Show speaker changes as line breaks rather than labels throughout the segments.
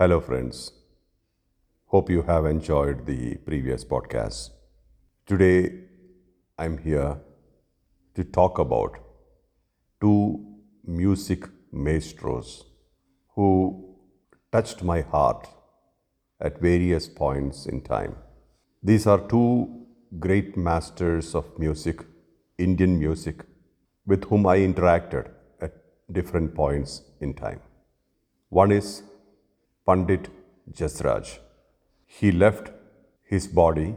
Hello, friends. Hope you have enjoyed the previous podcast. Today, I'm here to talk about two music maestros who touched my heart at various points in time. These are two great masters of music, Indian music, with whom I interacted at different points in time. One is Pandit Jasraj. He left his body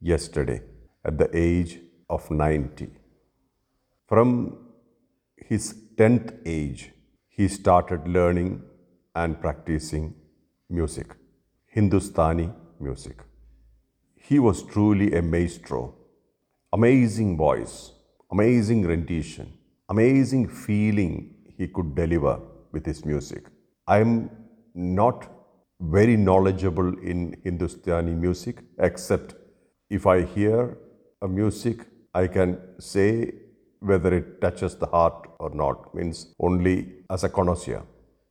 yesterday at the age of 90. From his 10th age, he started learning and practicing music, Hindustani music. He was truly a maestro, amazing voice, amazing rendition, amazing feeling he could deliver with his music. I'm not very knowledgeable in Hindustani music, except if I hear a music, I can say whether it touches the heart or not, means only as a connoisseur.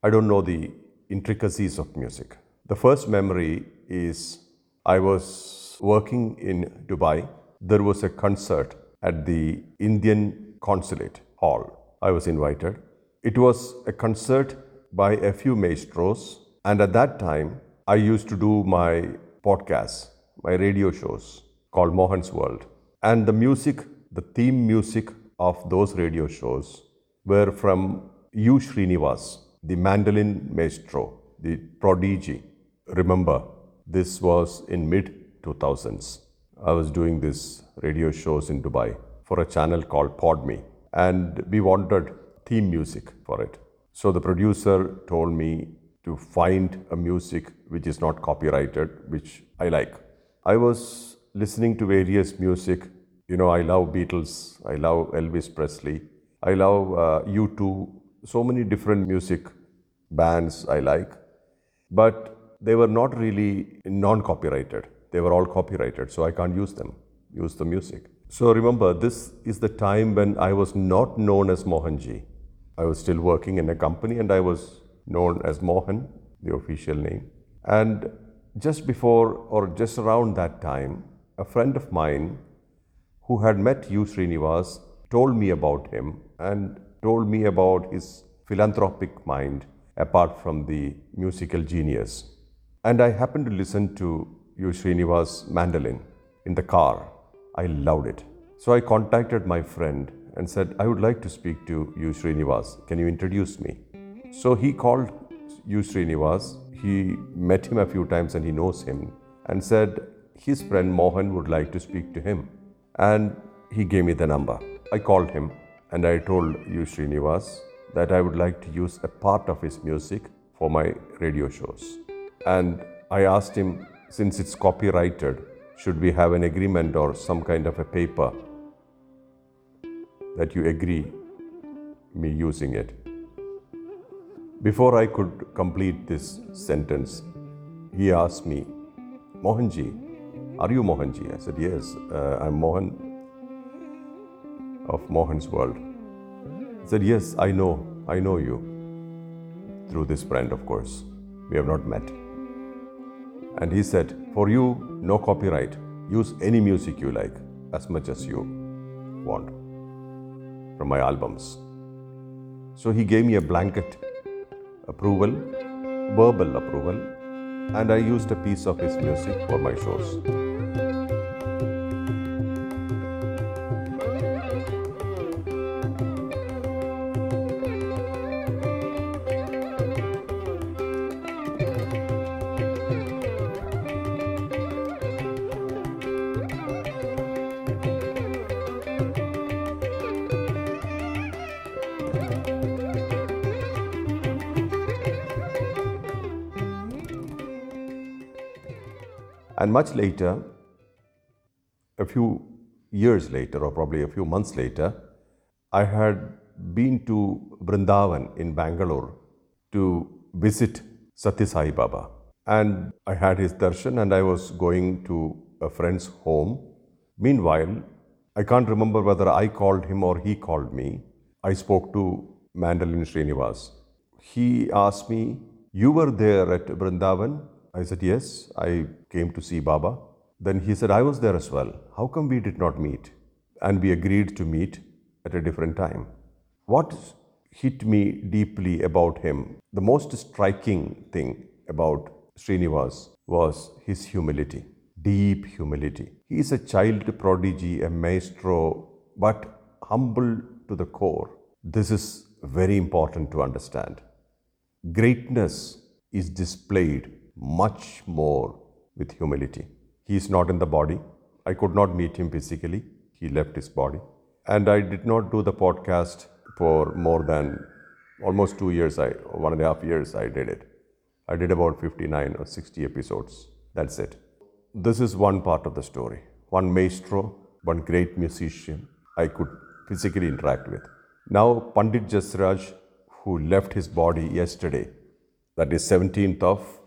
I don't know the intricacies of music. The first memory is I was working in Dubai. There was a concert at the Indian consulate hall. I was invited. It was a concert by a few maestros, and at that time, I used to do my podcasts, my radio shows called Mohan's World. And the music, the theme music of those radio shows were from U. Srinivas, the mandolin maestro, the prodigy. Remember, this was in mid 2000s. I was doing these radio shows in Dubai for a channel called PodMe, and we wanted theme music for it. So the producer told me to find a music which is not copyrighted, which I like. I was listening to various music. You know, I love Beatles, I love Elvis Presley, I love uh, U2, so many different music bands I like. But they were not really non copyrighted, they were all copyrighted, so I can't use them, use the music. So remember, this is the time when I was not known as Mohanji. I was still working in a company and I was known as Mohan, the official name. And just before or just around that time, a friend of mine who had met U. Srinivas told me about him and told me about his philanthropic mind apart from the musical genius. And I happened to listen to U. Srinivas mandolin in the car. I loved it. So I contacted my friend and said, I would like to speak to U. Srinivas. Can you introduce me? So he called U. Srinivas. He met him a few times and he knows him and said his friend Mohan would like to speak to him. And he gave me the number. I called him and I told U. Srinivas that I would like to use a part of his music for my radio shows. And I asked him, since it's copyrighted, should we have an agreement or some kind of a paper that you agree me using it? Before I could complete this sentence, he asked me, Mohanji, are you Mohanji? I said, Yes, uh, I'm Mohan of Mohan's World. He said, Yes, I know, I know you. Through this friend, of course. We have not met. And he said, For you, no copyright. Use any music you like, as much as you want from my albums. So he gave me a blanket approval, verbal approval, and I used a piece of his music for my shows. And much later, a few years later, or probably a few months later, I had been to Vrindavan in Bangalore to visit Satya Sai Baba. And I had his darshan and I was going to a friend's home. Meanwhile, I can't remember whether I called him or he called me. I spoke to Mandolin Srinivas. He asked me You were there at Vrindavan? I said, Yes, I came to see Baba. Then he said, I was there as well. How come we did not meet? And we agreed to meet at a different time. What hit me deeply about him, the most striking thing about Srinivas was his humility, deep humility. He is a child prodigy, a maestro, but humble to the core. This is very important to understand. Greatness is displayed much more with humility. He is not in the body. I could not meet him physically. He left his body. And I did not do the podcast for more than almost two years, I, one and a half years, I did it. I did about 59 or 60 episodes. That's it. This is one part of the story. One maestro, one great musician I could physically interact with. Now, Pandit Jasraj, who left his body yesterday, that is 17th of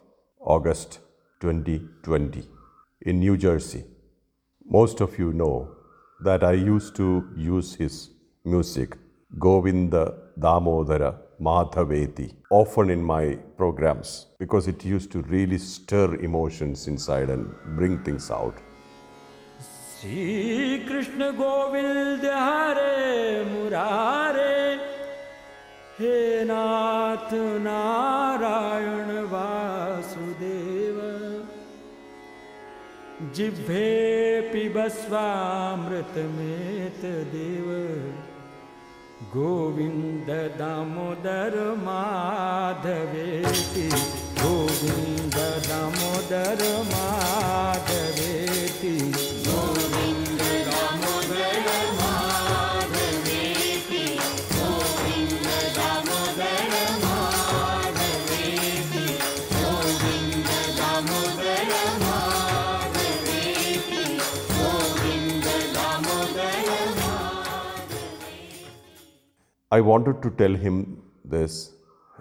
August 2020 in New Jersey. Most of you know that I used to use his music, Govinda Damodara Madhaveti, often in my programs because it used to really stir emotions inside and bring things out.
Sri Krishna Govind Murare He Nath Narayan जिह्वे पिबस्वामृतमेत Dev. Govind Damodar माधवेति। Govind Damodar माधवेति
I wanted to tell him this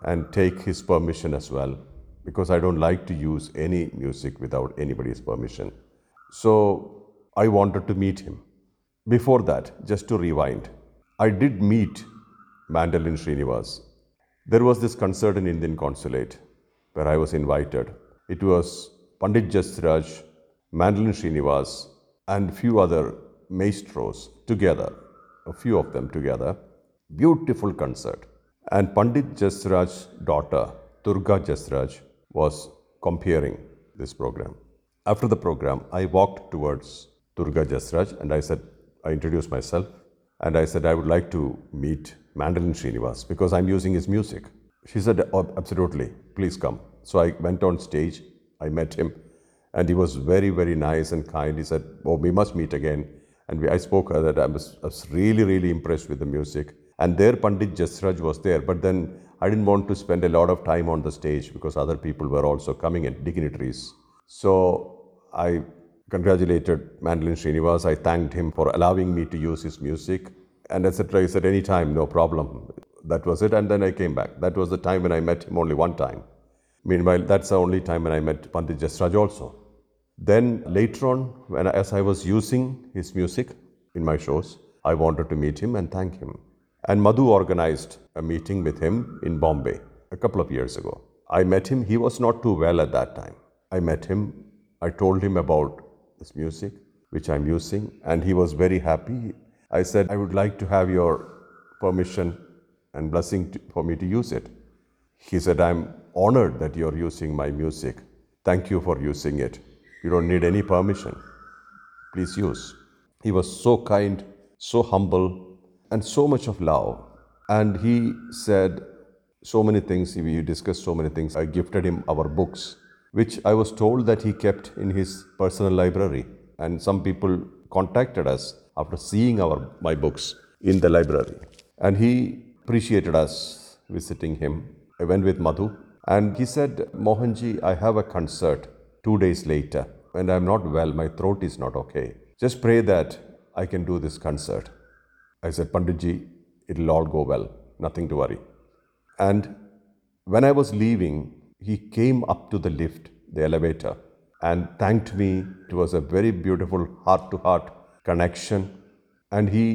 and take his permission as well because I don't like to use any music without anybody's permission. So I wanted to meet him. Before that, just to rewind, I did meet Mandolin Srinivas. There was this concert in Indian consulate where I was invited. It was Pandit Jasraj, Mandolin Srinivas, and few other maestros together, a few of them together. Beautiful concert. And Pandit Jasraj's daughter, Durga Jasraj, was comparing this program. After the program, I walked towards Durga Jasraj and I said, I introduced myself and I said, I would like to meet Mandolin Srinivas because I'm using his music. She said, "Oh, Absolutely, please come. So I went on stage, I met him, and he was very, very nice and kind. He said, Oh, we must meet again. And we, I spoke uh, that I was, I was really, really impressed with the music. And there Pandit Jasraj was there, but then I didn't want to spend a lot of time on the stage because other people were also coming in, dignitaries. So I congratulated Mandolin Srinivas. I thanked him for allowing me to use his music and etc. He said, anytime, no problem. That was it. And then I came back. That was the time when I met him only one time. Meanwhile, that's the only time when I met Pandit Jasraj also. Then later on, when as I was using his music in my shows, I wanted to meet him and thank him. And Madhu organized a meeting with him in Bombay a couple of years ago. I met him. He was not too well at that time. I met him. I told him about this music, which I'm using, and he was very happy. I said, I would like to have your permission and blessing to, for me to use it. He said, I'm honored that you're using my music. Thank you for using it. You don't need any permission. Please use. He was so kind, so humble, and so much of love. And he said so many things. We discussed so many things. I gifted him our books, which I was told that he kept in his personal library. And some people contacted us after seeing our my books in the library. And he appreciated us visiting him. I went with Madhu and he said, Mohanji, I have a concert two days later and I'm not well. My throat is not okay. Just pray that I can do this concert. I said, Panditji, it'll all go well. Nothing to worry. And when I was leaving, he came up to the lift, the elevator, and thanked me. It was a very beautiful heart to heart connection. And he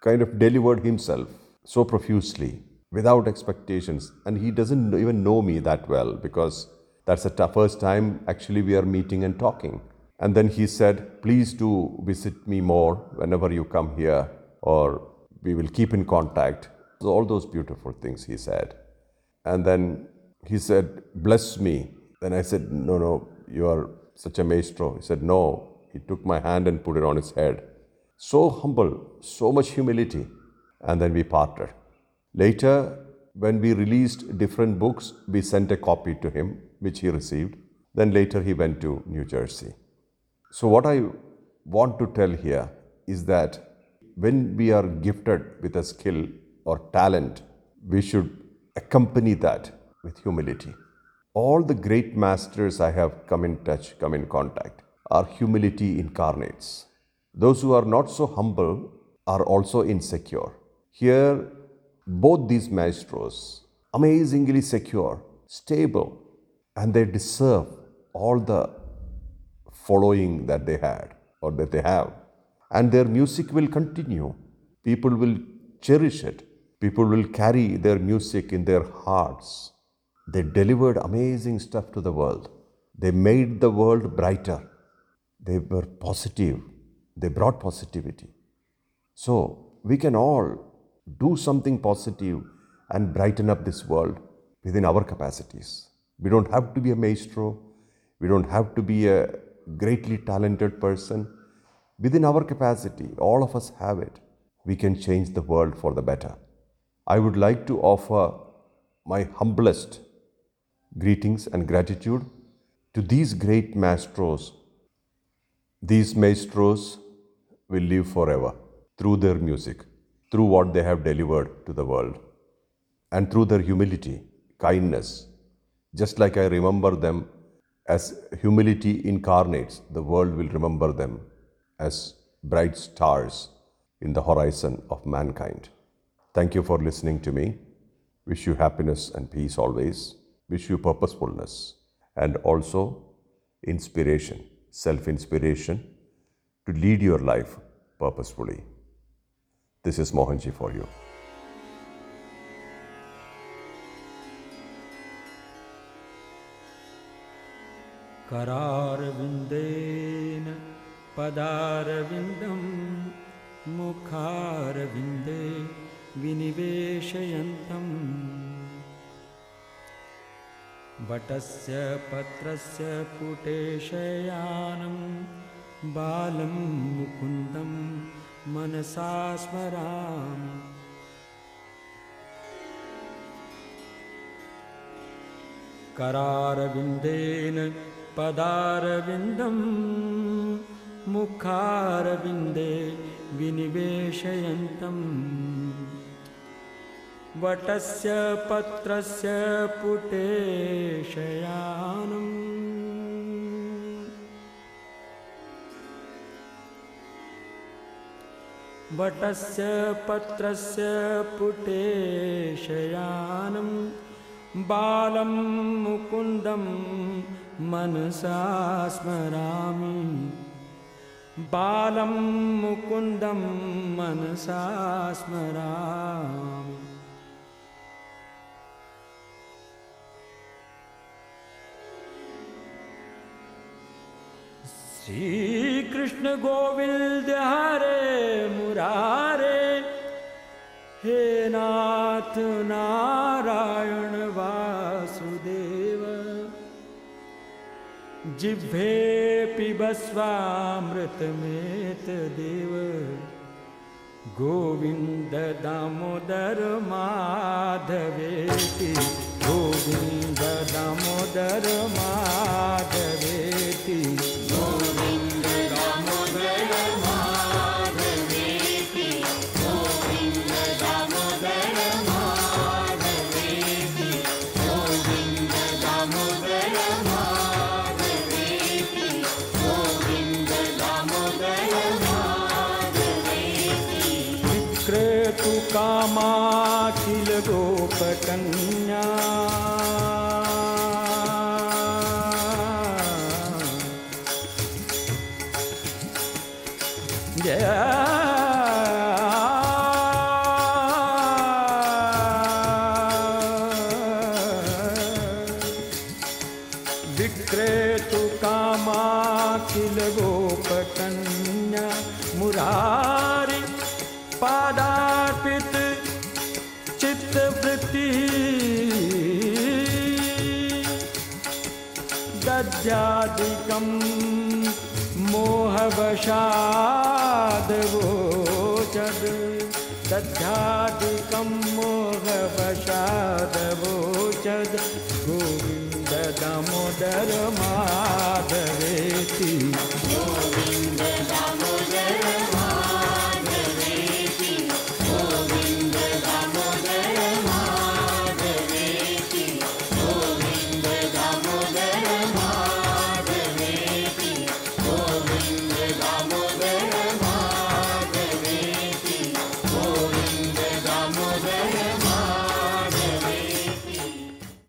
kind of delivered himself so profusely without expectations. And he doesn't even know me that well because that's the first time actually we are meeting and talking. And then he said, Please do visit me more whenever you come here, or we will keep in contact. So, all those beautiful things he said. And then he said, Bless me. Then I said, No, no, you are such a maestro. He said, No. He took my hand and put it on his head. So humble, so much humility. And then we parted. Later, when we released different books, we sent a copy to him, which he received. Then later, he went to New Jersey. So, what I want to tell here is that when we are gifted with a skill or talent, we should accompany that with humility. All the great masters I have come in touch, come in contact, are humility incarnates. Those who are not so humble are also insecure. Here, both these maestros, amazingly secure, stable, and they deserve all the following that they had or that they have. And their music will continue. People will cherish it. People will carry their music in their hearts. They delivered amazing stuff to the world. They made the world brighter. They were positive. They brought positivity. So we can all do something positive and brighten up this world within our capacities. We don't have to be a maestro. We don't have to be a greatly talented person. Within our capacity, all of us have it. We can change the world for the better. I would like to offer my humblest greetings and gratitude to these great maestros. These maestros will live forever through their music, through what they have delivered to the world, and through their humility, kindness. Just like I remember them as humility incarnates, the world will remember them as bright stars in the horizon of mankind. Thank you for listening to me. Wish you happiness and peace always. Wish you purposefulness and also inspiration, self inspiration to lead your life purposefully. This is Mohanji for you.
करारविन्देन पदारविन्दं मुखारविन्दे विनिवेशयन्तम् वटस्य पत्रस्य पुटेशयानं बालं मुकुन्दं मनसा स्मरामि। करारविन्देन पदारविन्दं मुखारविन्दे विनिवेशयन्तम्। वटस्य पत्रस्य पुटेशयानम् वटस्य पत्रस्य पुटेशयानं बालं मुकुन्दं मनसा स्मरामि बालं मुकुन्दं मनसा स्मरामि। श्रीकृष्ण गोविन्द हरे मुरारे हे नाथ नारायण वासुदेव जिह्वे पिबस्वामृतमेतदेव गोविन्द दामोदर माधवेति गोविन्द दामोदर माधवेति कामाखिल गोपकन्या जय। विक्रेतु कामाखिल गोपकन्या मुरा इत्यादिकं मोहवशादवोचद्। तथ्यादिकं मोहवशादवोचद्।
गोविन्ददमोदरमाधवेति।